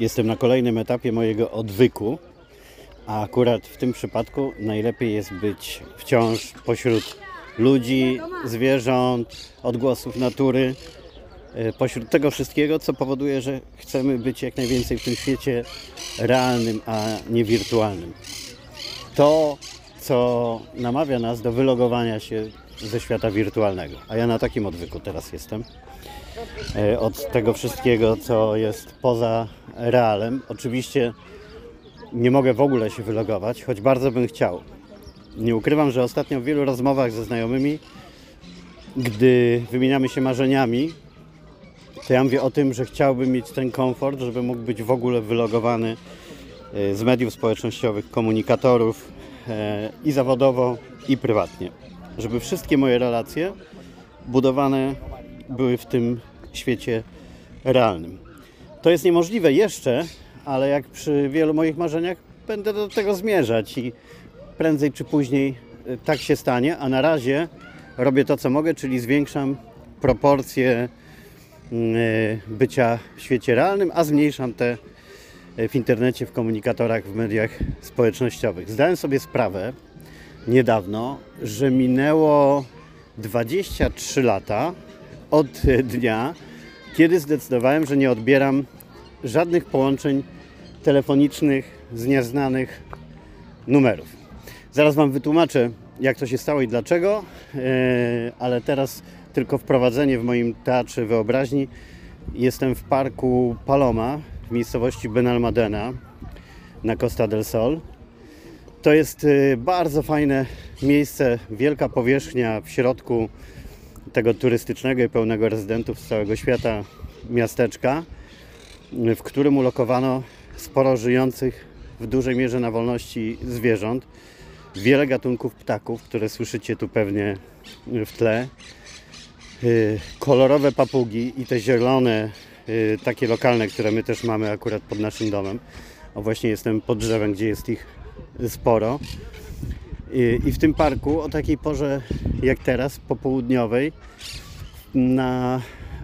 Jestem na kolejnym etapie mojego odwyku, a akurat w tym przypadku najlepiej jest być wciąż pośród ludzi, zwierząt, odgłosów natury, e, pośród tego wszystkiego, co powoduje, że chcemy być jak najwięcej w tym świecie realnym, a nie wirtualnym. To, co namawia nas do wylogowania się ze świata wirtualnego, a ja na takim odwyku teraz jestem od tego wszystkiego, co jest poza realem. Oczywiście nie mogę w ogóle się wylogować, choć bardzo bym chciał. Nie ukrywam, że ostatnio w wielu rozmowach ze znajomymi, gdy wymieniamy się marzeniami, to ja mówię o tym, że chciałbym mieć ten komfort, żeby mógł być w ogóle wylogowany e, z mediów społecznościowych, komunikatorów e, i zawodowo, i prywatnie. Żeby wszystkie moje relacje budowane były w tym świecie realnym. To jest niemożliwe jeszcze, ale jak przy wielu moich marzeniach będę do tego zmierzać i prędzej czy później y, tak się stanie, a na razie robię to, co mogę, czyli zwiększam proporcje y, bycia w świecie realnym, a zmniejszam te y, w internecie, w komunikatorach, w mediach społecznościowych. Zdałem sobie sprawę niedawno, że minęło 23 lata od dnia, kiedy zdecydowałem, że nie odbieram żadnych połączeń telefonicznych z nieznanych numerów. Zaraz Wam wytłumaczę, jak to się stało i dlaczego, e, ale teraz tylko wprowadzenie w moim teatrze wyobraźni. Jestem w parku Paloma w miejscowości Benalmadena na Costa del Sol. To jest e, bardzo fajne miejsce, wielka powierzchnia w środku tego turystycznego i pełnego rezydentów z całego świata miasteczka, w którym ulokowano sporo żyjących w dużej mierze na wolności zwierząt. Wiele gatunków ptaków, które słyszycie tu pewnie w tle. Y, kolorowe papugi i te zielone, y, takie lokalne, które my też mamy akurat pod naszym domem. O właśnie jestem pod drzewem, gdzie jest ich sporo. I w tym parku o takiej porze jak teraz, popołudniowej, na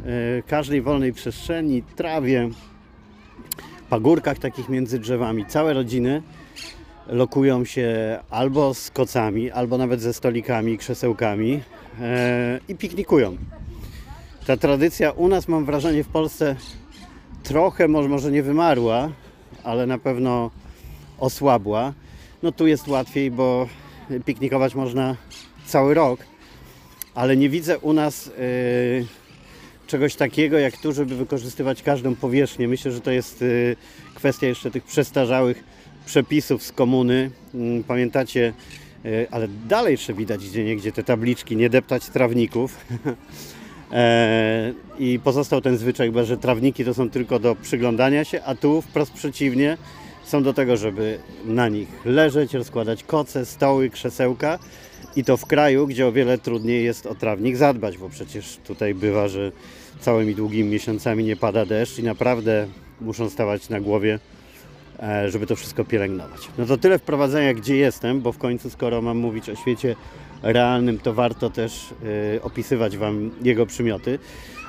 e, każdej wolnej przestrzeni, trawie, pagórkach takich między drzewami, całe rodziny lokują się albo z kocami, albo nawet ze stolikami, krzesełkami e, i piknikują. Ta tradycja u nas, mam wrażenie, w Polsce trochę może nie wymarła, ale na pewno osłabła. No tu jest łatwiej, bo piknikować można cały rok, ale nie widzę u nas yy, czegoś takiego jak tu, żeby wykorzystywać każdą powierzchnię. Myślę, że to jest yy, kwestia jeszcze tych przestarzałych przepisów z komuny. Yy, pamiętacie, y, ale dalej jeszcze widać gdzie niegdzie te tabliczki, nie deptać trawników. E, I pozostał ten zwyczaj, że trawniki to są tylko do przyglądania się, a tu wprost przeciwnie, są do tego, żeby na nich leżeć, rozkładać koce, stoły, krzesełka i to w kraju, gdzie o wiele trudniej jest o trawnik zadbać, bo przecież tutaj bywa, że całymi długimi miesiącami nie pada deszcz i naprawdę muszą stawać na głowie, e, żeby to wszystko pielęgnować. No to tyle wprowadzenia, gdzie jestem, bo w końcu skoro mam mówić o świecie realnym, to warto też e, opisywać Wam jego przymioty.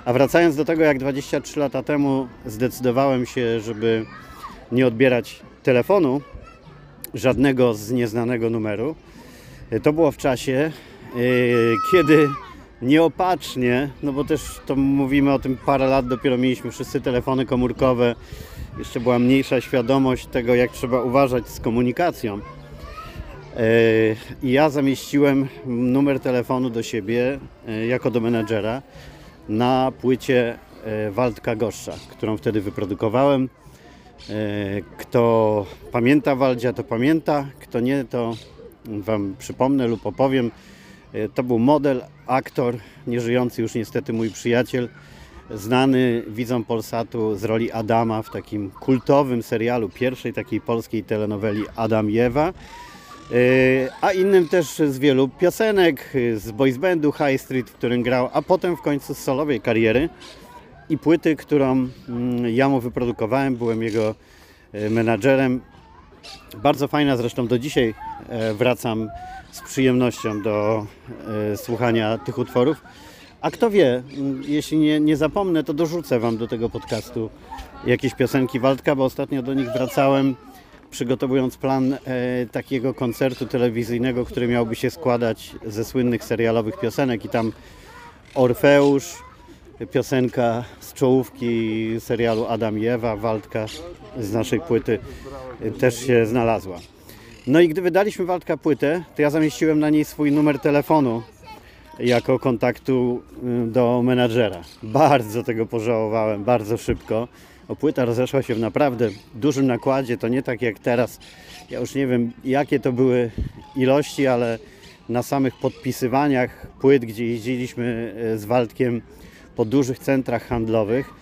A wracając do tego, jak 23 lata temu zdecydowałem się, żeby nie odbierać telefonu, żadnego z nieznanego numeru. To było w czasie, e, kiedy nieopatrznie, no bo też to mówimy o tym parę lat, dopiero mieliśmy wszyscy telefony komórkowe, jeszcze była mniejsza świadomość tego, jak trzeba uważać z komunikacją. E, I ja zamieściłem numer telefonu do siebie e, jako do menedżera na płycie Waldka Goszcza, którą wtedy wyprodukowałem. E, kto pamięta Waldzia, to pamięta, kto nie, to Wam przypomnę lub opowiem. E, to był model, aktor, nieżyjący już niestety mój przyjaciel, znany widzom Polsatu z roli Adama w takim kultowym serialu pierwszej takiej polskiej telenoweli Adam i Ewa, e, a innym też z wielu piosenek, z boys bandu High Street, w którym grał, a potem w końcu z solowej kariery i płyty, którą mm, ja mu wyprodukowałem, byłem jego e, menadżerem. Bardzo fajna, zresztą do dzisiaj e, wracam z przyjemnością do e, słuchania tych utworów. A kto wie, mm, jeśli nie, nie zapomnę, to dorzucę Wam do tego podcastu jakieś piosenki Waldka, bo ostatnio do nich wracałem przygotowując plan e, takiego koncertu telewizyjnego, który miałby się składać ze słynnych serialowych piosenek i tam Orfeusz, piosenka z czołówki serialu Adam i Ewa, Waldka z naszej płyty e, też się znalazła. No i gdy wydaliśmy Waldka płytę, to ja zamieściłem na niej swój numer telefonu jako kontaktu y, do menadżera. Bardzo tego pożałowałem, bardzo szybko. Bo płyta rozeszła się w naprawdę dużym nakładzie, to nie tak jak teraz. Ja już nie wiem jakie to były ilości, ale na samych podpisywaniach płyt, gdzie jeździliśmy y, z Waldkiem po dużych centrach handlowych,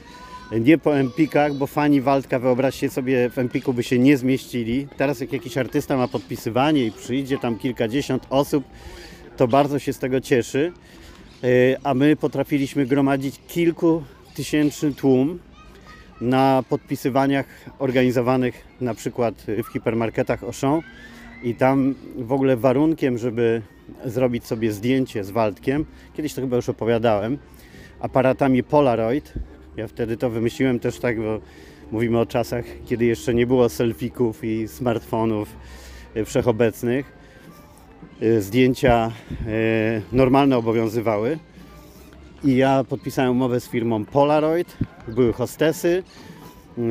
nie po Empikach, bo fani Waldka, wyobraźcie sobie, w Empiku by się nie zmieścili. Teraz jak jakiś artysta ma podpisywanie i przyjdzie tam kilkadziesiąt osób, to bardzo się z tego cieszy. E, a my potrafiliśmy gromadzić kilkutysięczny tłum na podpisywaniach organizowanych na przykład w hipermarketach Auchan i tam w ogóle warunkiem, żeby zrobić sobie zdjęcie z Waldkiem, kiedyś to chyba już opowiadałem, aparatami Polaroid, ja wtedy to wymyśliłem też tak, bo mówimy o czasach, kiedy jeszcze nie było selfików i smartfonów e, wszechobecnych. E, zdjęcia e, normalne obowiązywały. I ja podpisałem umowę z firmą Polaroid. Były hostesy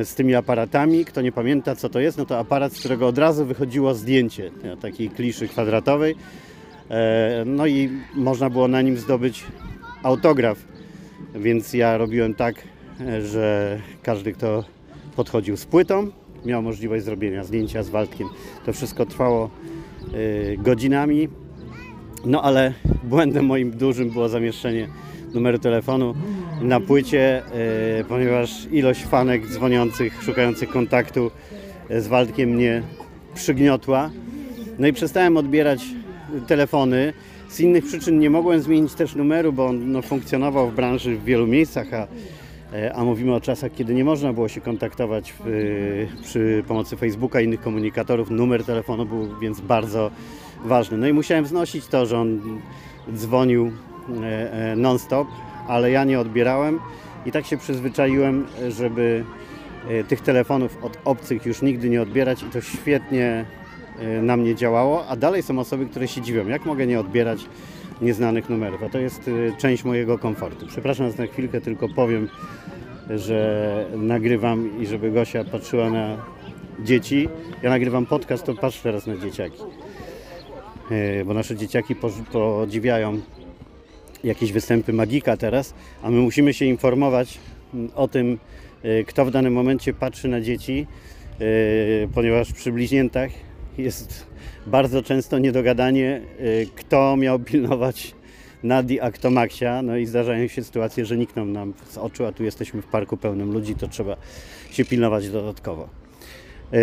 z tymi aparatami. Kto nie pamięta, co to jest, no to aparat, z którego od razu wychodziło zdjęcie takiej kliszy kwadratowej. No i można było na nim zdobyć autograf. Więc ja robiłem tak, że każdy, kto podchodził z płytą, miał możliwość zrobienia zdjęcia z Waldkiem. To wszystko trwało y, godzinami, no ale błędem moim dużym było zamieszczenie numeru telefonu na płycie, y, ponieważ ilość fanek dzwoniących, szukających kontaktu z Waldkiem mnie przygniotła. No i przestałem odbierać telefony. Z innych przyczyn nie mogłem zmienić też numeru, bo on no, funkcjonował w branży w wielu miejscach, a E, a mówimy o czasach, kiedy nie można było się kontaktować w, e, przy pomocy Facebooka i innych komunikatorów. Numer telefonu był więc bardzo ważny. No i musiałem znosić to, że on dzwonił e, non-stop, ale ja nie odbierałem i tak się przyzwyczaiłem, żeby tych telefonów od obcych już nigdy nie odbierać i to świetnie na mnie działało, a dalej są osoby, które się dziwią, jak mogę nie odbierać nieznanych numerów, a to jest część mojego komfortu. Przepraszam za chwilkę, tylko powiem że nagrywam i żeby Gosia patrzyła na dzieci. Ja nagrywam podcast, to patrz teraz na dzieciaki. E, bo nasze dzieciaki podziwiają jakieś występy magika teraz, a my musimy się informować o tym, kto w danym momencie patrzy na dzieci, ponieważ przy bliźniętach jest bardzo często niedogadanie, kto miał pilnować Nadi Aktomaxia, no i zdarzają się sytuacje, że nikną nam z oczu, a tu jesteśmy w parku pełnym ludzi, to trzeba się pilnować dodatkowo. E,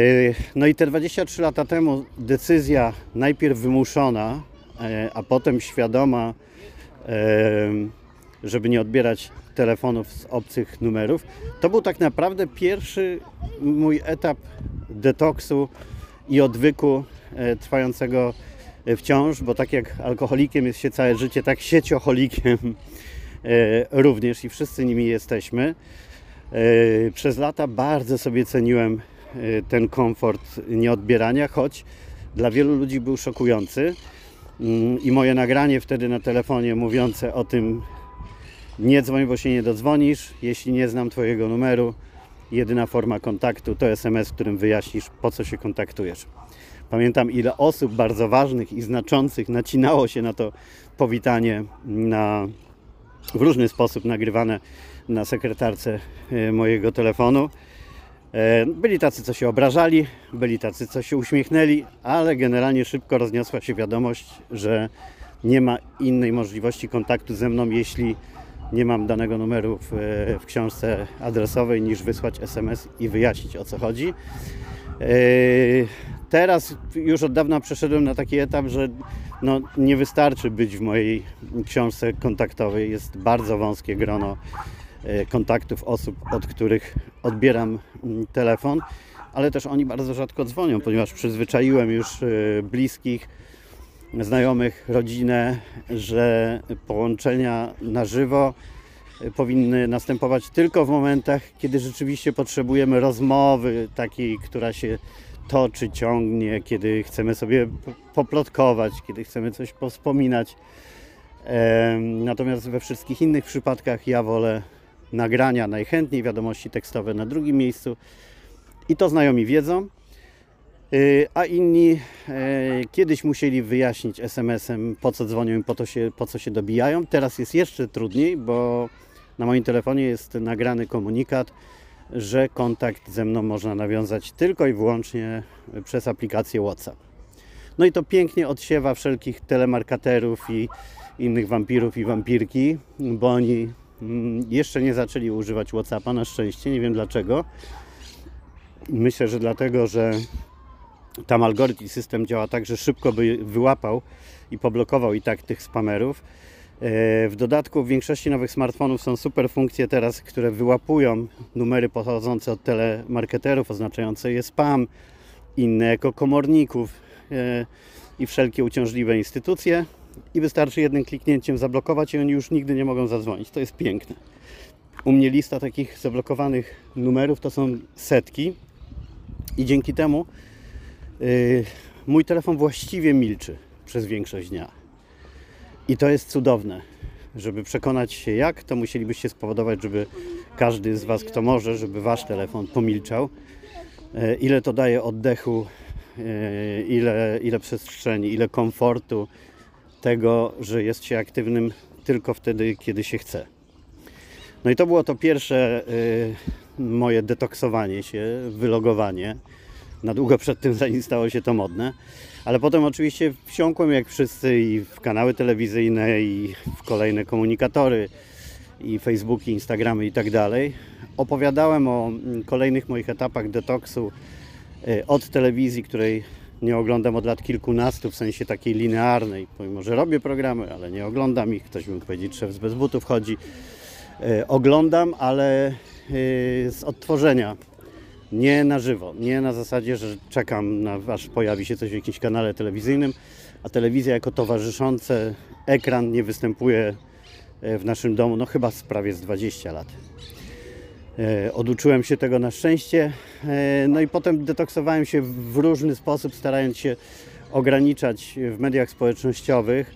no i te 23 lata temu decyzja najpierw wymuszona, e, a potem świadoma, żeby nie odbierać telefonów z obcych numerów, to był tak naprawdę pierwszy mój etap detoksu i odwyku trwającego wciąż, bo tak jak alkoholikiem jest się całe życie, tak siecioholikiem e, również i wszyscy nimi jesteśmy. E, przez lata bardzo sobie ceniłem e, ten komfort nieodbierania, choć dla wielu ludzi był szokujący. Mm, I moje nagranie wtedy na telefonie mówiące o tym, nie dzwoń, bo się nie dodzwonisz, jeśli nie znam Twojego numeru, jedyna forma kontaktu to SMS, w którym wyjaśnisz, po co się kontaktujesz. Pamiętam, ile osób bardzo ważnych i znaczących nacinało się na to powitanie na, w różny sposób nagrywane na sekretarce e, mojego telefonu. E, byli tacy, co się obrażali, byli tacy, co się uśmiechnęli, ale generalnie szybko rozniosła się wiadomość, że nie ma innej możliwości kontaktu ze mną, jeśli nie mam danego numeru w, e, w książce adresowej, niż wysłać SMS i wyjaśnić o co chodzi. Teraz już od dawna przeszedłem na taki etap, że no, nie wystarczy być w mojej książce kontaktowej. Jest bardzo wąskie grono e, kontaktów osób, od których odbieram mm, telefon, ale też oni bardzo rzadko dzwonią, ponieważ przyzwyczaiłem już e, bliskich, znajomych, rodzinę, że połączenia na żywo powinny następować tylko w momentach, kiedy rzeczywiście potrzebujemy rozmowy takiej, która się toczy, ciągnie, kiedy chcemy sobie poplotkować, kiedy chcemy coś powspominać. Natomiast we wszystkich innych przypadkach ja wolę nagrania, najchętniej wiadomości tekstowe na drugim miejscu. I to znajomi wiedzą. Y, A inni e, kiedyś musieli wyjaśnić SMS-em, po co dzwonią i po, to się, po co się dobijają. Teraz jest jeszcze trudniej, bo na moim telefonie jest nagrany komunikat, że kontakt ze mną można nawiązać tylko i wyłącznie przez aplikację WhatsApp. No i to pięknie odsiewa wszelkich telemarketerów i innych wampirów i wampirki, bo oni mm, jeszcze nie zaczęli używać WhatsAppa na szczęście, nie wiem dlaczego. Myślę, że dlatego, że tam algorytm i system działa tak, że szybko by wyłapał i poblokował i tak tych spamerów. E, W dodatku w większości nowych smartfonów są super funkcje teraz, które wyłapują numery pochodzące od telemarketerów, oznaczające je spam, inne jako komorników e, i wszelkie uciążliwe instytucje. I wystarczy jednym kliknięciem zablokować i oni już nigdy nie mogą zadzwonić. To jest piękne. U mnie lista takich zablokowanych numerów to są setki i dzięki temu mój telefon właściwie milczy przez większość dnia. I to jest cudowne. Żeby przekonać się jak, to musielibyście spowodować, żeby każdy z Was, kto może, żeby Wasz telefon pomilczał. Yy, Ile to daje oddechu, yy, ile, ile przestrzeni, ile komfortu tego, że jest się aktywnym tylko wtedy, kiedy się chce. No i to było to pierwsze moje detoksowanie się, wylogowanie na długo przed tym, zanim stało się to modne. Ale potem oczywiście wsiąkłem jak wszyscy i w kanały telewizyjne, i w kolejne komunikatory, i Facebooki, Instagramy i tak dalej. Opowiadałem o mm, kolejnych moich etapach detoksu y, od telewizji, której nie oglądam od lat kilkunastu, w sensie takiej linearnej, pomimo, że robię programy, ale nie oglądam ich. Ktoś mógł powiedzieć, szef z bez butów chodzi. Y, Oglądam, ale y, z odtworzenia nie na żywo, nie na zasadzie, że czekam na aż pojawi się coś w jakimś kanale telewizyjnym, a telewizja jako towarzyszący ekran nie występuje e, w naszym domu, no chyba z prawie z 20 lat. E, Oduczyłem się tego na szczęście, e, no i potem detoksowałem się w różny sposób, starając się ograniczać w mediach społecznościowych.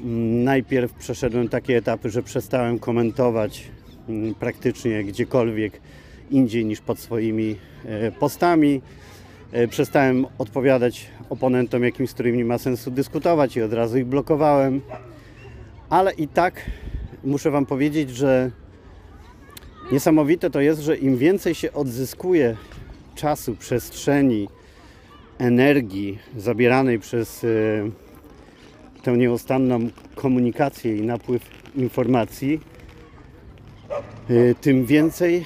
Mm, Najpierw przeszedłem takie etapy, że przestałem komentować mm, praktycznie gdziekolwiek indziej niż pod swoimi e, postami. E, Przestałem odpowiadać oponentom jakimś, z którymi nie ma sensu dyskutować i od razu ich blokowałem. Ale i tak muszę Wam powiedzieć, że niesamowite to jest, że im więcej się odzyskuje czasu, przestrzeni, energii zabieranej przez e, tę nieustanną komunikację i napływ informacji, tym więcej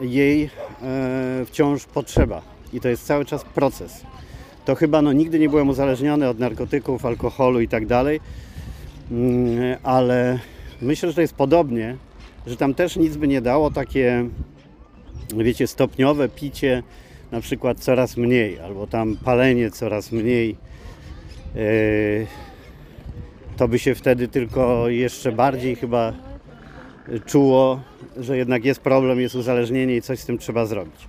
jej e, wciąż potrzeba. I to jest cały czas proces. To chyba no, nigdy nie byłem uzależniony od narkotyków, alkoholu i tak dalej, Mm, ale myślę, że to jest podobnie, że tam też nic by nie dało takie, wiecie, stopniowe picie, na przykład coraz mniej, albo tam palenie coraz mniej. E, To by się wtedy tylko jeszcze bardziej chyba czuło, że jednak jest problem, jest uzależnienie i coś z tym trzeba zrobić.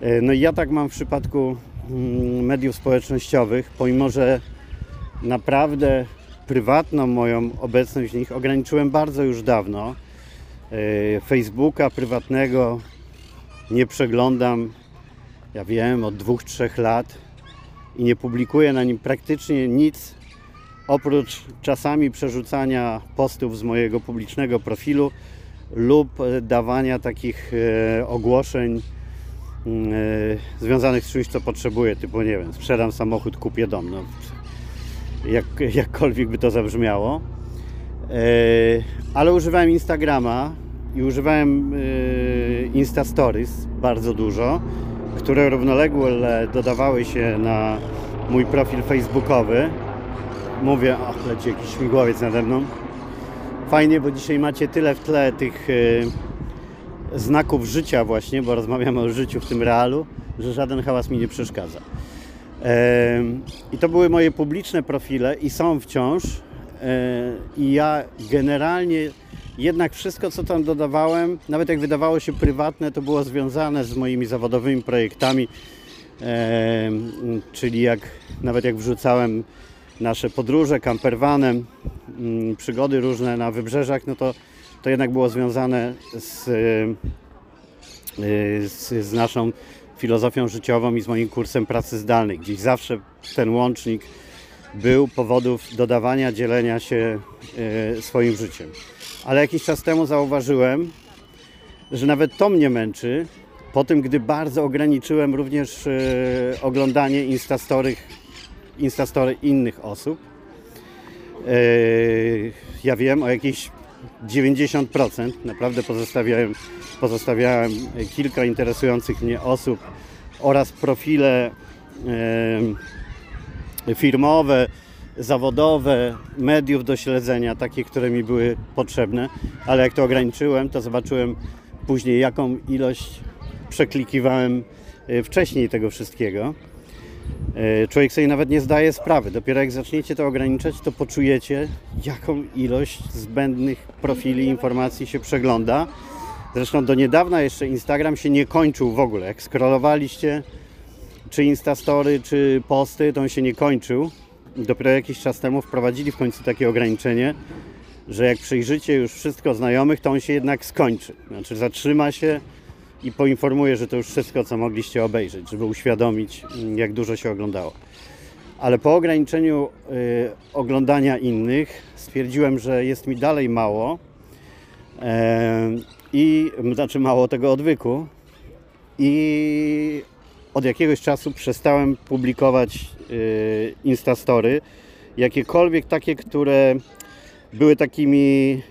E, No i ja tak mam w przypadku mm, mediów społecznościowych, pomimo że naprawdę prywatną moją obecność w nich ograniczyłem bardzo już dawno. E, Facebooka prywatnego nie przeglądam, ja wiem, od dwóch, trzech lat i nie publikuję na nim praktycznie nic oprócz czasami przerzucania postów z mojego publicznego profilu lub dawania takich e, ogłoszeń e, związanych z czymś, co potrzebuję, typu nie wiem, sprzedam samochód, kupię dom. No, jak, jakkolwiek by to zabrzmiało. E, ale używałem Instagrama i używałem Insta Stories bardzo dużo, które równolegle dodawały się na mój profil facebookowy. Mówię, ach, leci jakiś śmigłowiec nade mną. Fajnie, bo dzisiaj macie tyle w tle tych e, znaków życia właśnie, bo rozmawiamy o życiu w tym realu, że żaden hałas mi nie przeszkadza. Em, I to były moje publiczne profile i są wciąż. E, I ja generalnie jednak wszystko, co tam dodawałem, nawet jak wydawało się prywatne, to było związane z moimi zawodowymi projektami. E, czyli jak nawet jak wrzucałem nasze podróże campervanem, mm, przygody różne na wybrzeżach, no to, to jednak było związane z, e, z, z naszą filozofią życiową i z moim kursem pracy zdalnej. Gdzieś zawsze ten łącznik był powodów dodawania, dzielenia się e, swoim życiem. Ale jakiś czas temu zauważyłem, że nawet to mnie męczy, po tym, gdy bardzo ograniczyłem również oglądanie Instastory, Instastory innych osób. E, ja wiem o jakieś 90%, naprawdę pozostawiałem, pozostawiałem kilka interesujących mnie osób oraz profile firmowe, zawodowe, mediów do śledzenia, takie, które mi były potrzebne, ale jak to ograniczyłem, to zobaczyłem później, jaką ilość przeklikiwałem e, wcześniej tego wszystkiego. E, człowiek sobie nawet nie zdaje sprawy. Dopiero jak zaczniecie to ograniczać, to poczujecie, jaką ilość zbędnych profili informacji się przegląda. Zresztą do niedawna jeszcze Instagram się nie kończył w ogóle. Jak scrollowaliście czy Instastory, czy posty, to on się nie kończył. Dopiero jakiś czas temu wprowadzili w końcu takie ograniczenie, że jak przejrzycie już wszystko znajomych, to on się jednak skończy. Znaczy zatrzyma się i poinformuje, że to już wszystko, co mogliście obejrzeć, żeby uświadomić, jak dużo się oglądało. Ale po ograniczeniu y, oglądania innych stwierdziłem, że jest mi dalej mało e, i znaczy mało tego odwyku i od jakiegoś czasu przestałem publikować y, Instastory, jakiekolwiek takie, które były takimi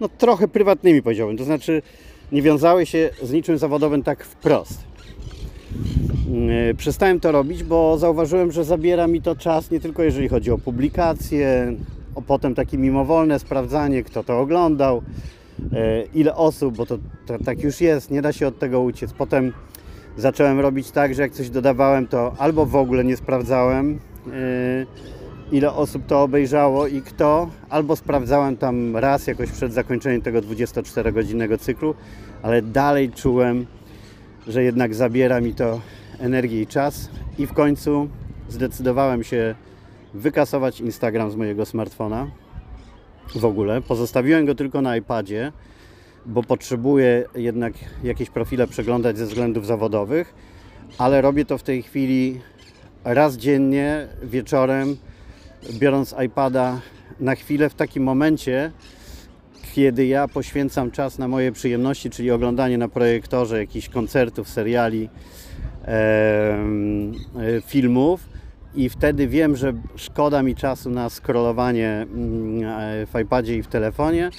no trochę prywatnymi powiedziałbym, to znaczy nie wiązały się z niczym zawodowym tak wprost. Y, przestałem to robić, bo zauważyłem, że zabiera mi to czas nie tylko jeżeli chodzi o publikacje, o potem takie mimowolne sprawdzanie, kto to oglądał, y, ile osób, bo to, to tak już jest, nie da się od tego uciec. Potem zacząłem robić tak, że jak coś dodawałem, to albo w ogóle nie sprawdzałem, yy, ile osób to obejrzało i kto, albo sprawdzałem tam raz jakoś przed zakończeniem tego 24-godzinnego cyklu, ale dalej czułem, że jednak zabiera mi to energię i czas i w końcu zdecydowałem się wykasować Instagram z mojego smartfona w ogóle. Pozostawiłem go tylko na iPadzie, bo potrzebuję jednak jakieś profile przeglądać ze względów zawodowych, ale robię to w tej chwili raz dziennie wieczorem, biorąc iPada na chwilę w takim momencie, kiedy ja poświęcam czas na moje przyjemności, czyli oglądanie na projektorze jakichś koncertów, seriali, e, filmów i wtedy wiem, że szkoda mi czasu na scrollowanie mm, e, w iPadzie i w telefonie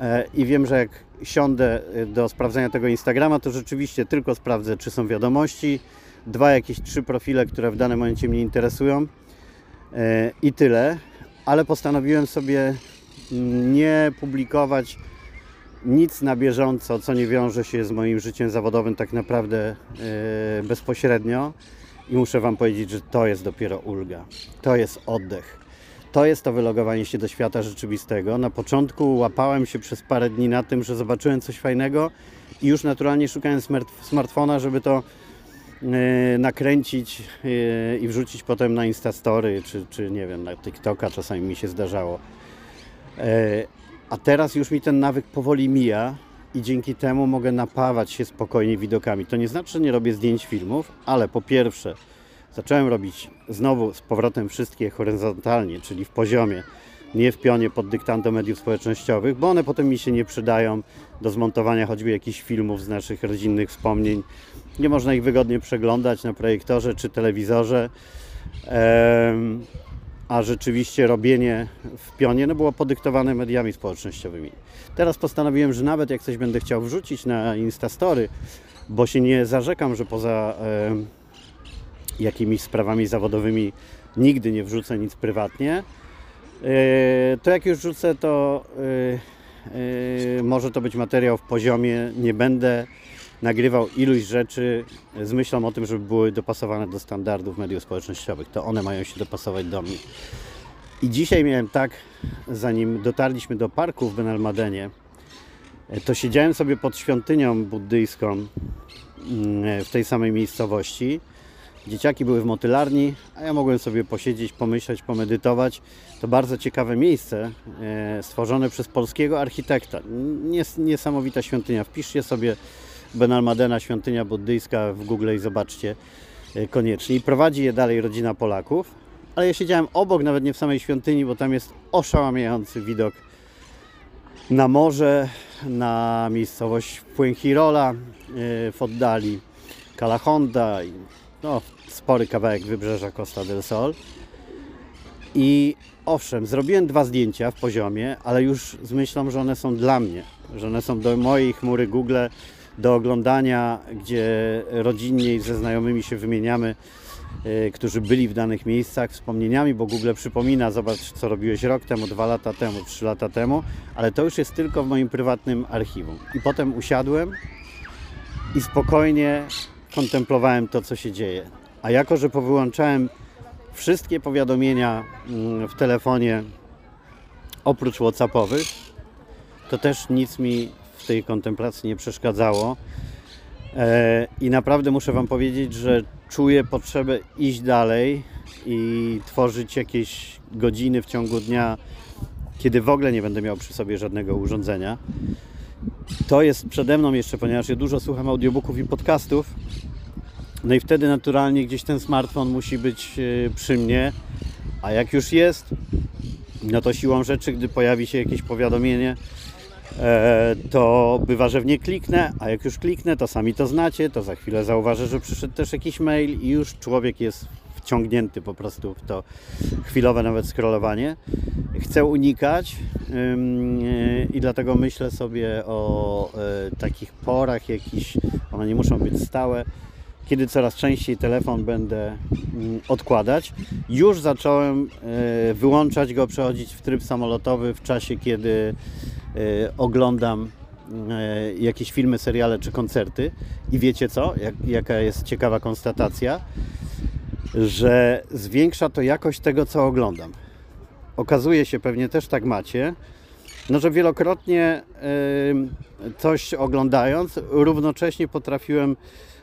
e, i wiem, że jak siądę y, do sprawdzenia tego Instagrama, to rzeczywiście tylko sprawdzę, czy są wiadomości, dwa jakieś trzy profile, które w danym momencie mnie interesują i tyle. Ale postanowiłem sobie nie publikować nic na bieżąco, co nie wiąże się z moim życiem zawodowym tak naprawdę y, bezpośrednio. I muszę Wam powiedzieć, że to jest dopiero ulga. To jest oddech to jest to wylogowanie się do świata rzeczywistego. Na początku łapałem się przez parę dni na tym, że zobaczyłem coś fajnego i już naturalnie szukałem smartfona, żeby to nakręcić yy, i wrzucić potem na Instastory, czy, czy nie wiem, na TikToka czasami mi się zdarzało. Yy, a teraz już mi ten nawyk powoli mija i dzięki temu mogę napawać się spokojnie widokami. To nie znaczy, że nie robię zdjęć filmów, ale po pierwsze Zacząłem robić znowu z powrotem wszystkie horyzontalnie, czyli w poziomie, nie w pionie pod dyktando mediów społecznościowych, bo one potem mi się nie przydają do zmontowania choćby jakichś filmów z naszych rodzinnych wspomnień. Nie można ich wygodnie przeglądać na projektorze czy telewizorze. a rzeczywiście robienie w pionie no, było podyktowane mediami społecznościowymi. Teraz postanowiłem, że nawet jak coś będę chciał wrzucić na Instastory, bo się nie zarzekam, że poza jakimiś sprawami zawodowymi nigdy nie wrzucę nic prywatnie, e, to jak już wrzucę, to e, e, może to być materiał w poziomie, nie będę nagrywał iluś rzeczy z myślą o tym, żeby były dopasowane do standardów mediów społecznościowych. To one mają się dopasować do mnie. I dzisiaj miałem tak, zanim dotarliśmy do parku w Benalmadenie, e, to siedziałem sobie pod świątynią buddyjską mm, w tej samej miejscowości. Dzieciaki były w motylarni, a ja mogłem sobie posiedzieć, pomyśleć, pomedytować. To bardzo ciekawe miejsce, e, stworzone przez polskiego architekta. Nies niesamowita świątynia. Wpiszcie sobie Benalmadena, świątynia buddyjska w Google i zobaczcie e, koniecznie. I prowadzi je dalej rodzina Polaków. Ale ja siedziałem obok, nawet nie w samej świątyni, bo tam jest oszałamiający widok na morze, na miejscowość Fuengirola e, w oddali, Calahonda i no, spory kawałek wybrzeża Costa del Sol. I owszem, zrobiłem dwa zdjęcia w poziomie, ale już z myślą, że one są dla mnie, że one są do mojej chmury Google, do oglądania, gdzie rodzinnie i ze znajomymi się wymieniamy, yy, którzy byli w danych miejscach, wspomnieniami, bo Google przypomina, zobacz co robiłeś rok temu, dwa lata temu, trzy lata temu, ale to już jest tylko w moim prywatnym archiwum. I potem usiadłem i spokojnie kontemplowałem to, co się dzieje. A jako, że powyłączałem wszystkie powiadomienia mm, w telefonie oprócz WhatsAppowych, to też nic mi tej kontemplacji nie przeszkadzało. E, I naprawdę muszę Wam powiedzieć, że czuję potrzebę iść dalej i tworzyć jakieś godziny w ciągu dnia, kiedy w ogóle nie będę miał przy sobie żadnego urządzenia. To jest przede mną jeszcze, ponieważ ja dużo słucham audiobooków i podcastów. No i wtedy naturalnie gdzieś ten smartfon musi być e, przy mnie, a jak już jest, no to siłą rzeczy, gdy pojawi się jakieś powiadomienie, to bywa, że w nie kliknę, a jak już kliknę, to sami to znacie, to za chwilę zauważę, że przyszedł też jakiś mail i już człowiek jest wciągnięty po prostu w to chwilowe nawet scrollowanie. Chcę unikać yy, i dlatego myślę sobie o yy, takich porach jakichś, one nie muszą być stałe, kiedy coraz częściej telefon będę yy, odkładać. Już zacząłem e, wyłączać go, przechodzić w tryb samolotowy w czasie, kiedy e, oglądam e, jakieś filmy, seriale czy koncerty. I wiecie co? Jak, jaka jest ciekawa konstatacja? że zwiększa to jakość tego, co oglądam. Okazuje się, pewnie też tak macie, no, że wielokrotnie coś oglądając, równocześnie potrafiłem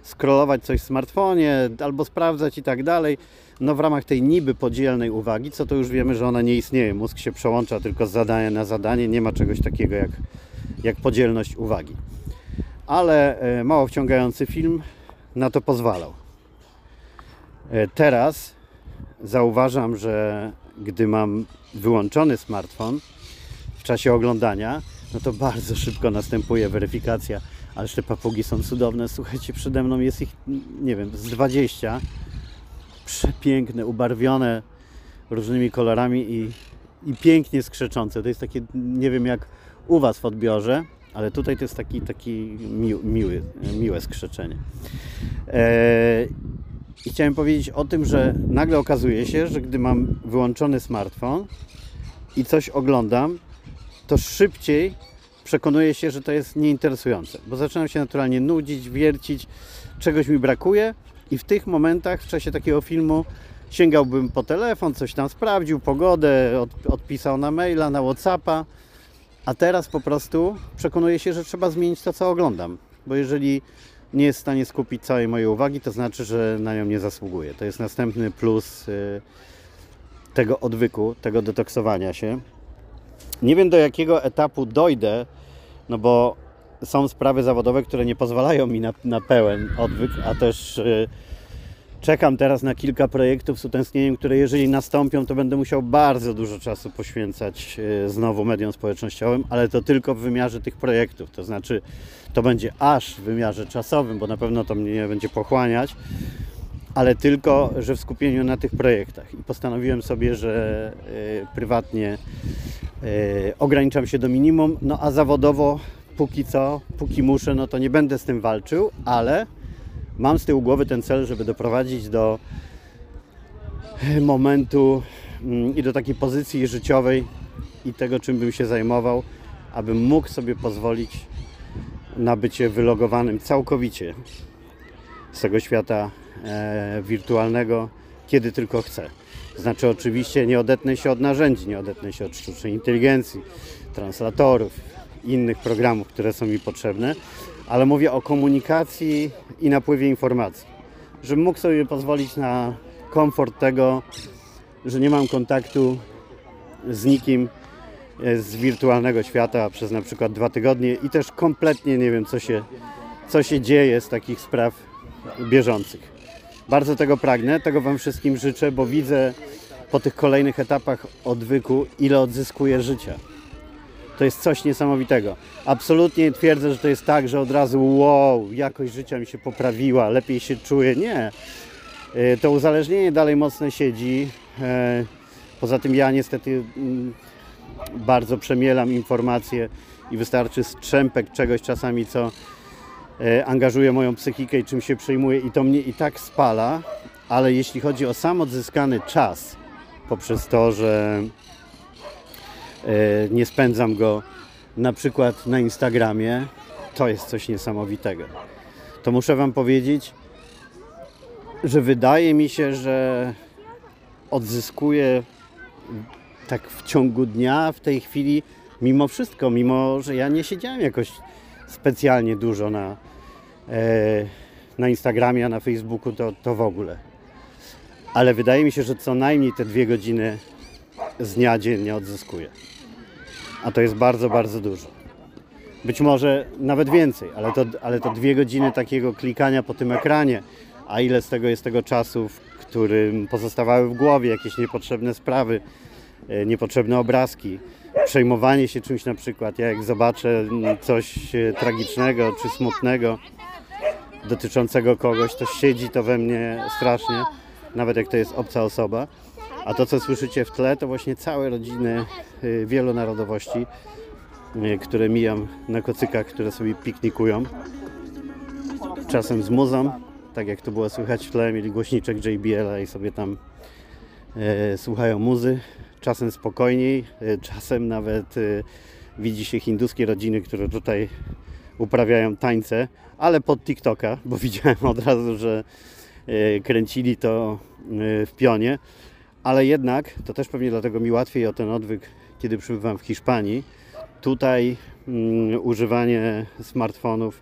scrollować coś w smartfonie albo sprawdzać i tak dalej. No w ramach tej niby podzielnej uwagi, co to już wiemy, że ona nie istnieje. Mózg się przełącza tylko z zadania na zadanie, nie ma czegoś takiego jak, jak podzielność uwagi. Ale yy, mało wciągający film na to pozwalał. E, teraz zauważam, że gdy mam wyłączony smartfon czasie oglądania, no to bardzo szybko następuje weryfikacja. Ależ te papugi są cudowne. Słuchajcie, przede mną jest ich, nie wiem, z 20. Przepiękne, ubarwione różnymi kolorami i, i pięknie skrzeczące. To jest takie, nie wiem jak u Was w odbiorze, ale tutaj to jest taki, taki miły, miły, miłe skrzeczenie. Eee, i chciałem powiedzieć o tym, że nagle okazuje się, że gdy mam wyłączony smartfon i coś oglądam, to szybciej przekonuję się, że to jest nieinteresujące, bo zaczynam się naturalnie nudzić, wiercić, czegoś mi brakuje i w tych momentach w czasie takiego filmu sięgałbym po telefon, coś tam sprawdził, pogodę, od, odpisał na maila, na Whatsappa, a teraz po prostu przekonuję się, że trzeba zmienić to, co oglądam, bo jeżeli nie jest w stanie skupić całej mojej uwagi, to znaczy, że na nią nie zasługuje. To jest następny plus y, tego odwyku, tego detoksowania się. Nie wiem do jakiego etapu dojdę, no bo są sprawy zawodowe, które nie pozwalają mi na, na pełen odwyk, a też y, czekam teraz na kilka projektów z utęsknieniem, które jeżeli nastąpią, to będę musiał bardzo dużo czasu poświęcać y, znowu mediom społecznościowym, ale to tylko w wymiarze tych projektów. To znaczy, to będzie aż w wymiarze czasowym, bo na pewno to mnie będzie pochłaniać, ale tylko, że w skupieniu na tych projektach. I postanowiłem sobie, że y, prywatnie y, ograniczam się do minimum, no a zawodowo póki co, póki muszę, no to nie będę z tym walczył, ale mam z tyłu głowy ten cel, żeby doprowadzić do momentu mm, i do takiej pozycji życiowej i tego, czym bym się zajmował, abym mógł sobie pozwolić na bycie wylogowanym całkowicie z tego świata e, wirtualnego, kiedy tylko chcę. Znaczy oczywiście nie odetnę się od narzędzi, nie odetnę się od sztucznej inteligencji, translatorów, innych programów, które są mi potrzebne, ale mówię o komunikacji i napływie informacji. Żebym mógł sobie pozwolić na komfort tego, że nie mam kontaktu z nikim e, z wirtualnego świata przez na przykład dwa tygodnie i też kompletnie nie wiem, co się, co się dzieje z takich spraw bieżących. Bardzo tego pragnę, tego Wam wszystkim życzę, bo widzę po tych kolejnych etapach odwyku, ile odzyskuję życia. To jest coś niesamowitego. Absolutnie twierdzę, że to jest tak, że od razu wow, jakość życia mi się poprawiła, lepiej się czuję. Nie. E, To uzależnienie dalej mocno siedzi. E, Poza tym ja niestety mm, bardzo przemielam informacje i wystarczy strzępek czegoś czasami, co angażuje moją psychikę i czym się przejmuję i to mnie i tak spala, ale jeśli chodzi o sam odzyskany czas poprzez to, że e, nie spędzam go na przykład na Instagramie, to jest coś niesamowitego. To muszę Wam powiedzieć, że wydaje mi się, że odzyskuję tak w ciągu dnia w tej chwili, mimo wszystko, mimo że ja nie siedziałem jakoś specjalnie dużo na, e, na Instagramie, a na Facebooku, to, to w ogóle. Ale wydaje mi się, że co najmniej te dwie godziny z dnia dziennie odzyskuję. A to jest bardzo, bardzo dużo. Być może nawet więcej, ale to, ale to dwie godziny takiego klikania po tym ekranie, a ile z tego jest tego czasu, w którym pozostawały w głowie jakieś niepotrzebne sprawy, niepotrzebne obrazki, przejmowanie się czymś na przykład. Ja jak zobaczę coś e, tragicznego czy smutnego dotyczącego kogoś, to siedzi to we mnie strasznie, nawet jak to jest obca osoba. A to, co słyszycie w tle, to właśnie całe rodziny e, wielu narodowości, e, które mijam na kocykach, które sobie piknikują. Czasem z muzą, tak jak to było słychać w tle, mieli głośniczek JBL i sobie tam e, słuchają muzy. Czasem spokojniej, e, czasem nawet e, widzi się hinduskie rodziny, które tutaj uprawiają tańce, ale pod TikToka, bo widziałem od razu, że e, kręcili to w pionie. Ale jednak, to też pewnie dlatego mi łatwiej o ten odwyk, kiedy przybywam w Hiszpanii. Tutaj mm, używanie smartfonów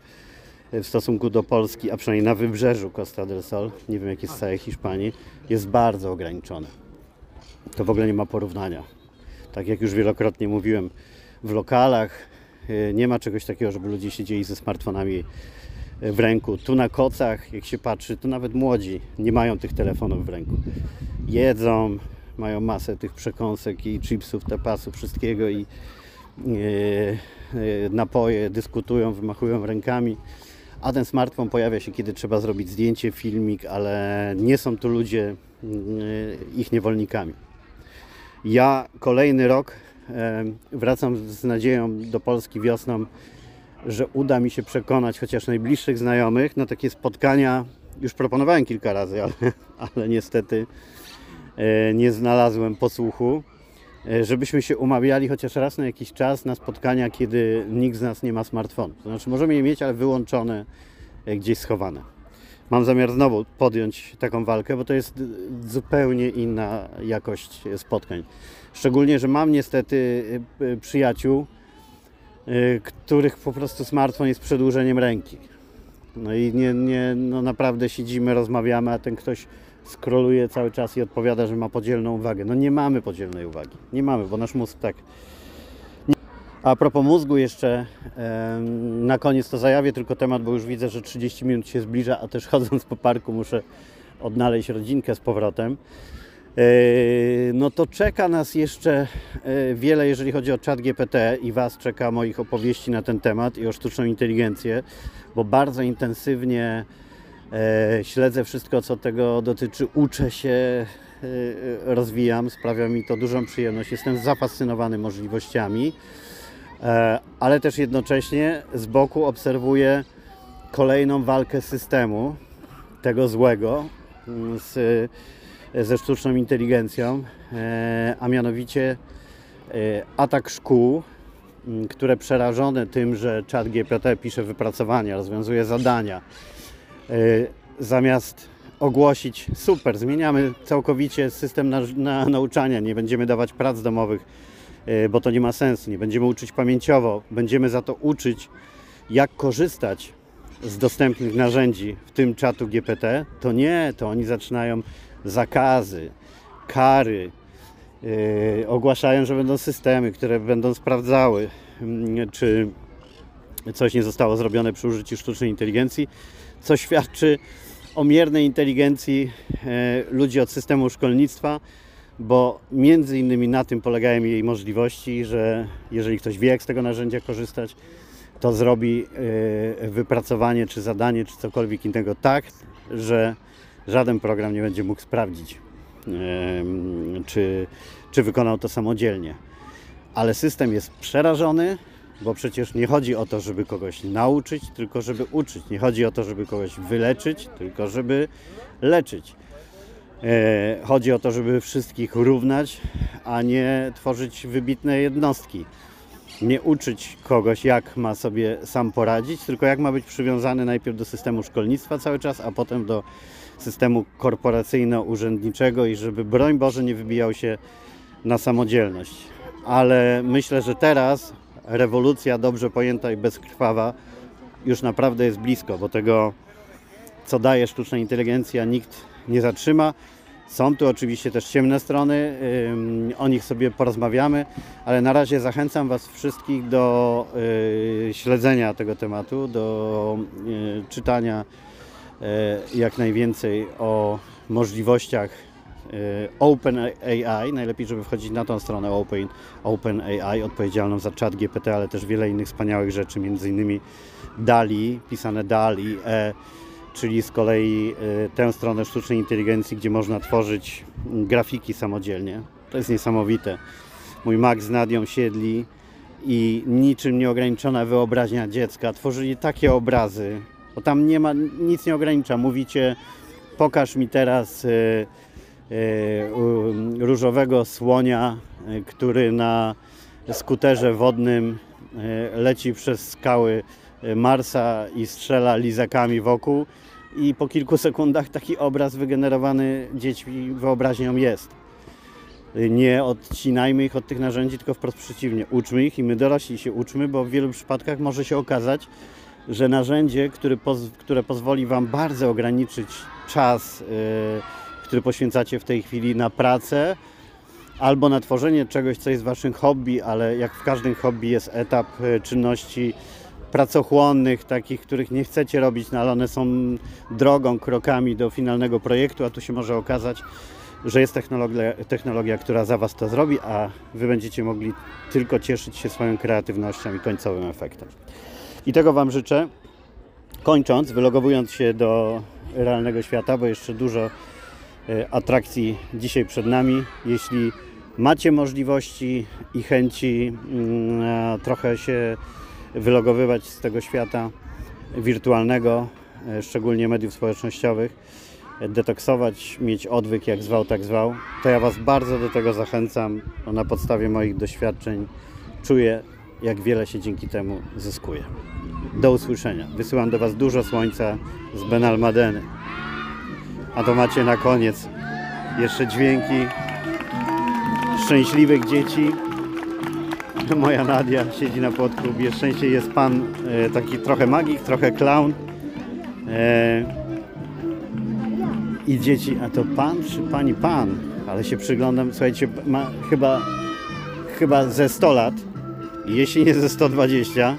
w stosunku do Polski, a przynajmniej na wybrzeżu Costa del Sol, nie wiem jak jest w całej Hiszpanii, jest bardzo ograniczone. To w ogóle nie ma porównania. Tak jak już wielokrotnie mówiłem, w lokalach y, nie ma czegoś takiego, żeby ludzie siedzieli ze smartfonami y, w ręku. Tu na kocach, jak się patrzy, to nawet młodzi nie mają tych telefonów w ręku. Jedzą, mają masę tych przekąsek i chipsów, tapasów, wszystkiego i y, napoje, dyskutują, wymachują rękami. A ten smartfon pojawia się, kiedy trzeba zrobić zdjęcie, filmik, ale nie są tu ludzie y, ich niewolnikami. Ja kolejny rok wracam z nadzieją do Polski wiosną, że uda mi się przekonać chociaż najbliższych znajomych na takie spotkania. Już proponowałem kilka razy, ale, ale niestety e, nie znalazłem posłuchu, e, żebyśmy się umawiali chociaż raz na jakiś czas na spotkania, kiedy nikt z nas nie ma smartfonu. To znaczy możemy je mieć, ale wyłączone, e, gdzieś schowane. Mam zamiar znowu podjąć taką walkę, bo to jest zupełnie inna jakość spotkań. Szczególnie, że mam niestety y, y, przyjaciół, y, których po prostu smartfon jest przedłużeniem ręki. No i nie, nie, no naprawdę siedzimy, rozmawiamy, a ten ktoś skroluje cały czas i odpowiada, że ma podzielną uwagę. No nie mamy podzielnej uwagi. Nie mamy, bo nasz mózg tak a propos mózgu jeszcze na koniec to zajawię tylko temat, bo już widzę, że 30 minut się zbliża, a też chodząc po parku muszę odnaleźć rodzinkę z powrotem. E, No to czeka nas jeszcze e, wiele, jeżeli chodzi o czat GPT i Was czeka moich opowieści na ten temat i o sztuczną inteligencję, bo bardzo intensywnie e, śledzę wszystko, co tego dotyczy, uczę się, rozwijam, sprawia mi to dużą przyjemność, jestem zafascynowany możliwościami. E, ale też jednocześnie z boku obserwuję kolejną walkę systemu, tego złego, mm, z, ze sztuczną inteligencją, e, a mianowicie e, atak szkół, m, które przerażone tym, że czat GPT pisze wypracowania, rozwiązuje zadania, e, zamiast ogłosić, super, zmieniamy całkowicie system na, na nauczania, nie będziemy dawać prac domowych, e, bo to nie ma sensu, nie będziemy uczyć pamięciowo, będziemy za to uczyć, jak korzystać z dostępnych narzędzi, w tym czatu GPT, to nie, to oni zaczynają zakazy, kary, yy, ogłaszają, że będą systemy, które będą sprawdzały, yy, czy coś nie zostało zrobione przy użyciu sztucznej inteligencji, co świadczy o miernej inteligencji yy, ludzi od systemu szkolnictwa, bo między innymi na tym polegają jej możliwości, że jeżeli ktoś wie, jak z tego narzędzia korzystać, to zrobi e, wypracowanie, czy zadanie, czy cokolwiek innego tak, że żaden program nie będzie mógł sprawdzić, czy, czy wykonał to samodzielnie. Ale system jest przerażony, bo przecież nie chodzi o to, żeby kogoś nauczyć, tylko żeby uczyć. Nie chodzi o to, żeby kogoś wyleczyć, tylko żeby leczyć. E, chodzi o to, żeby wszystkich równać, a nie tworzyć wybitne jednostki nie uczyć kogoś, jak ma sobie sam poradzić, tylko jak ma być przywiązany najpierw do systemu szkolnictwa cały czas, a potem do systemu korporacyjno-urzędniczego i żeby broń Boże nie wybijał się na samodzielność. Ale myślę, że teraz rewolucja dobrze pojęta i bezkrwawa już naprawdę jest blisko, bo tego, co daje sztuczna inteligencja, nikt nie zatrzyma. Są tu oczywiście też ciemne strony, o nich sobie porozmawiamy, ale na razie zachęcam Was wszystkich do y, śledzenia tego tematu, do y, czytania y, jak najwięcej o możliwościach OpenAI. Najlepiej, żeby wchodzić na tą stronę Open, OpenAI, odpowiedzialną za chat GPT, ale też wiele innych wspaniałych rzeczy, między innymi DALI, pisane DALI, e, czyli z kolei y, tę stronę sztucznej inteligencji, gdzie można tworzyć grafiki samodzielnie. To jest niesamowite. Mój Max z Nadią siedli i niczym nieograniczona wyobraźnia dziecka tworzyli takie obrazy, bo tam nie ma, nic nie ogranicza. Mówicie, pokaż mi teraz y, y, różowego słonia, który na skuterze wodnym leci przez skały Marsa i strzela lizakami wokół i po kilku sekundach taki obraz wygenerowany dziećmi wyobraźnią jest. Nie odcinajmy ich od tych narzędzi, tylko wprost przeciwnie. Uczmy ich i my dorośli się uczmy, bo w wielu przypadkach może się okazać, że narzędzie, które, poz które pozwoli Wam bardzo ograniczyć czas, yy, który poświęcacie w tej chwili na pracę, albo na tworzenie czegoś, co jest Waszym hobby, ale jak w każdym hobby jest etap yy, czynności pracochłonnych, takich, których nie chcecie robić, no ale one są drogą, krokami do finalnego projektu, a tu się może okazać, że jest technologia, technologia, która za Was to zrobi, a Wy będziecie mogli tylko cieszyć się swoją kreatywnością i końcowym efektem. I tego Wam życzę. Kończąc, wylogowując się do realnego świata, bo jeszcze dużo e, atrakcji dzisiaj przed nami. Jeśli macie możliwości i chęci mm, trochę się wylogowywać z tego świata wirtualnego, e, szczególnie mediów społecznościowych, e, detoksować, mieć odwyk jak zwał, tak zwał, to ja Was bardzo do tego zachęcam. Na podstawie moich doświadczeń czuję, jak wiele się dzięki temu zyskuje. Do usłyszenia. Wysyłam do Was dużo słońca z Benalmadeny. A to macie na koniec jeszcze dźwięki szczęśliwych dzieci moja Nadia siedzi na płotku. Bierz szczęście jest pan e, taki trochę magik, trochę clown. E, I dzieci, a to pan czy pani pan? Ale się przyglądam, słuchajcie, ma chyba, chyba ze 100 lat, jeśli nie ze 120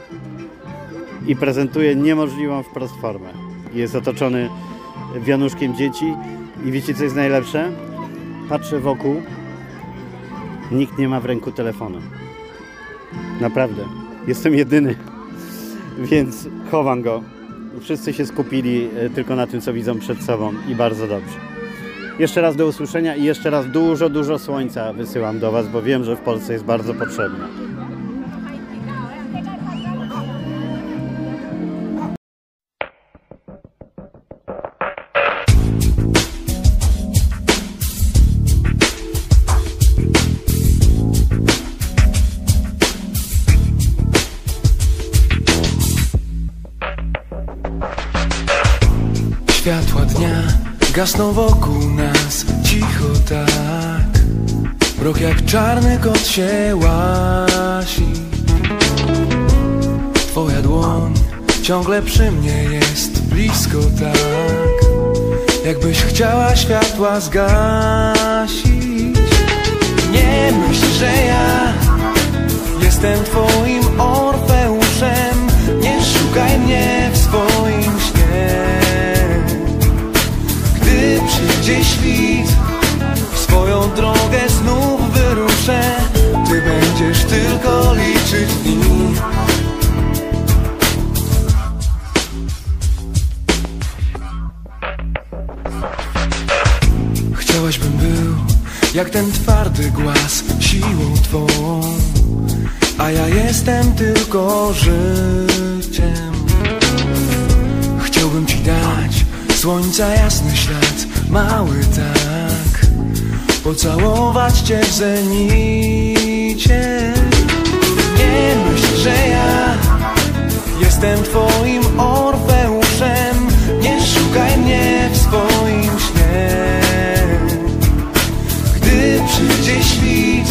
i prezentuje niemożliwą wprost formę. Jest otoczony wianuszkiem dzieci i wiecie co jest najlepsze? Patrzę wokół, nikt nie ma w ręku telefonu. Naprawdę. Jestem jedyny, więc chowam go. Wszyscy się skupili e, tylko na tym, co widzą przed sobą i bardzo dobrze. Jeszcze raz do usłyszenia i jeszcze raz dużo, dużo słońca wysyłam do Was, bo wiem, że w Polsce jest bardzo potrzebne. Gasną wokół nas. Cicho tak. Mrok jak czarny kot się łasi. Twoja dłoń ciągle przy mnie jest blisko tak. Jakbyś chciała światła zgasić. Nie myśl, że ja jestem twoim orfeuszem. Nie szukaj mnie w swoim Przyjdzie świt w swoją drogę znów wyruszę. Ty będziesz tylko liczyć dni. Chciałaś bym był jak ten twardy głaz siłą twą A ja jestem tylko życiem słońca jasny ślad Mały tak. Pocałować cię w zenicie. Nie myśl, że ja Jestem twoim orfeuszem. Nie szukaj mnie w swoim śnie. Gdy przyjdzie świt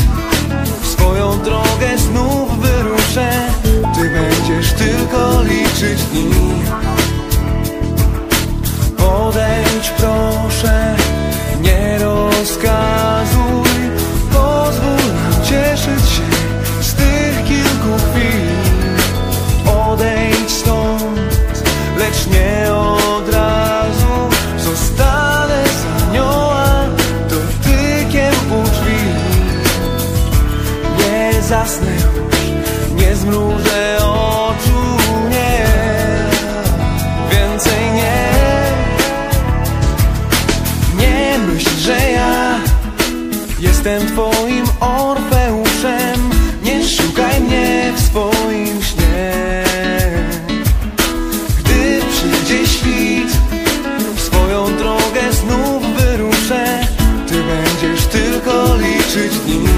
W swoją drogę znów wyruszę. Ty będziesz tylko liczyć dni tylko liczyć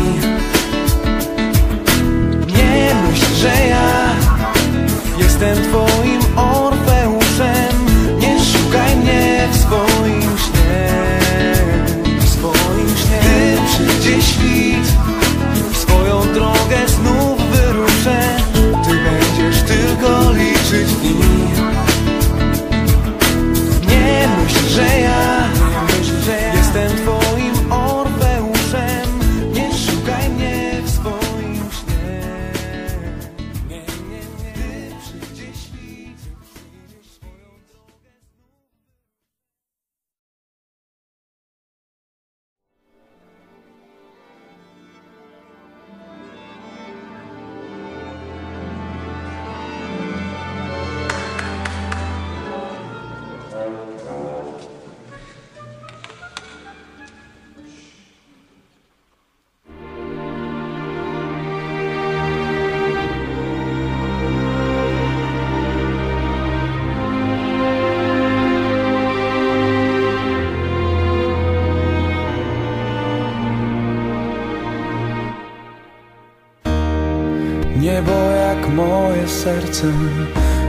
Niebo jak moje serce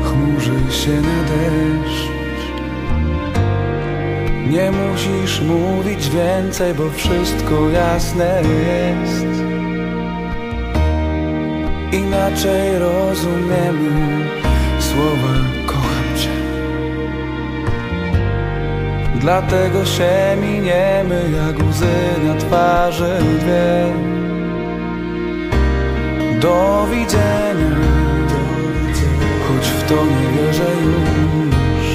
chmurzy się na deszcz. Nie musisz mówić więcej, bo wszystko jasne jest. Inaczej rozumiemy słowa kocham cię. Dlatego się miniemy jak łzy na twarzy dwie do widzenia, choć w to nie wierzę już.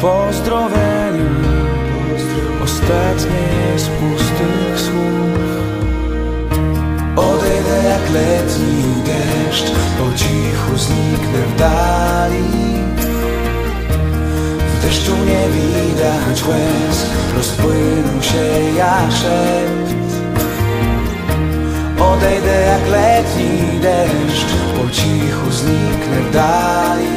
Pozdrowienia, ostatnie z pustych słów. Odejdę jak letni deszcz, po cichu zniknę w dali. W deszczu nie widać łez, rozpłyną się jak szept. Odejdę jak letni deszcz Po cichu zniknę w dali.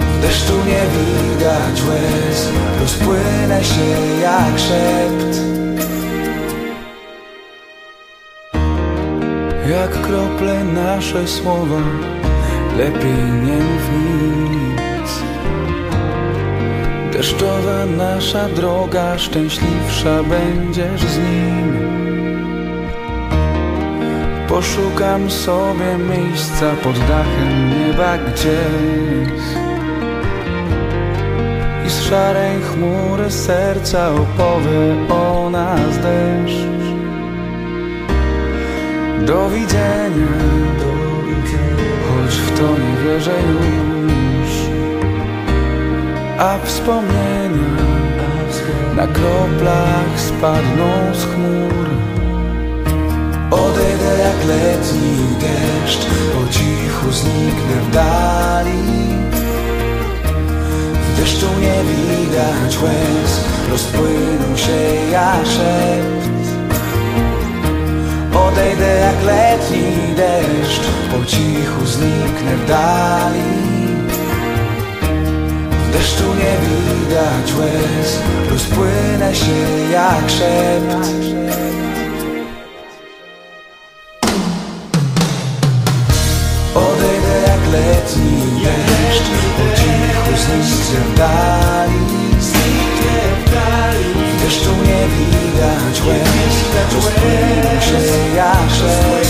W deszczu nie widać łez Rozpłynę się jak szept. Jak krople nasze słowa Lepiej nie mów nic. Deszczowa nasza droga, szczęśliwsza będziesz z nim. Poszukam sobie miejsca pod dachem nieba gdzieś. I z szarej chmury serca opowie o nas deszcz. Do widzenia, choć w to nie wierzę już. A wspomnienia. na kroplach spadną z chmur Odejdę jak letni deszcz Po cichu zniknę w dali. W deszczu nie widać łez Rozpłyną się jak szept Odejdę jak letni deszcz Po cichu zniknę w dali. W deszczu nie widać łez Rozpłynę się jak szept zniknę w dali W deszczu nie widać łez Rozpłyną się jak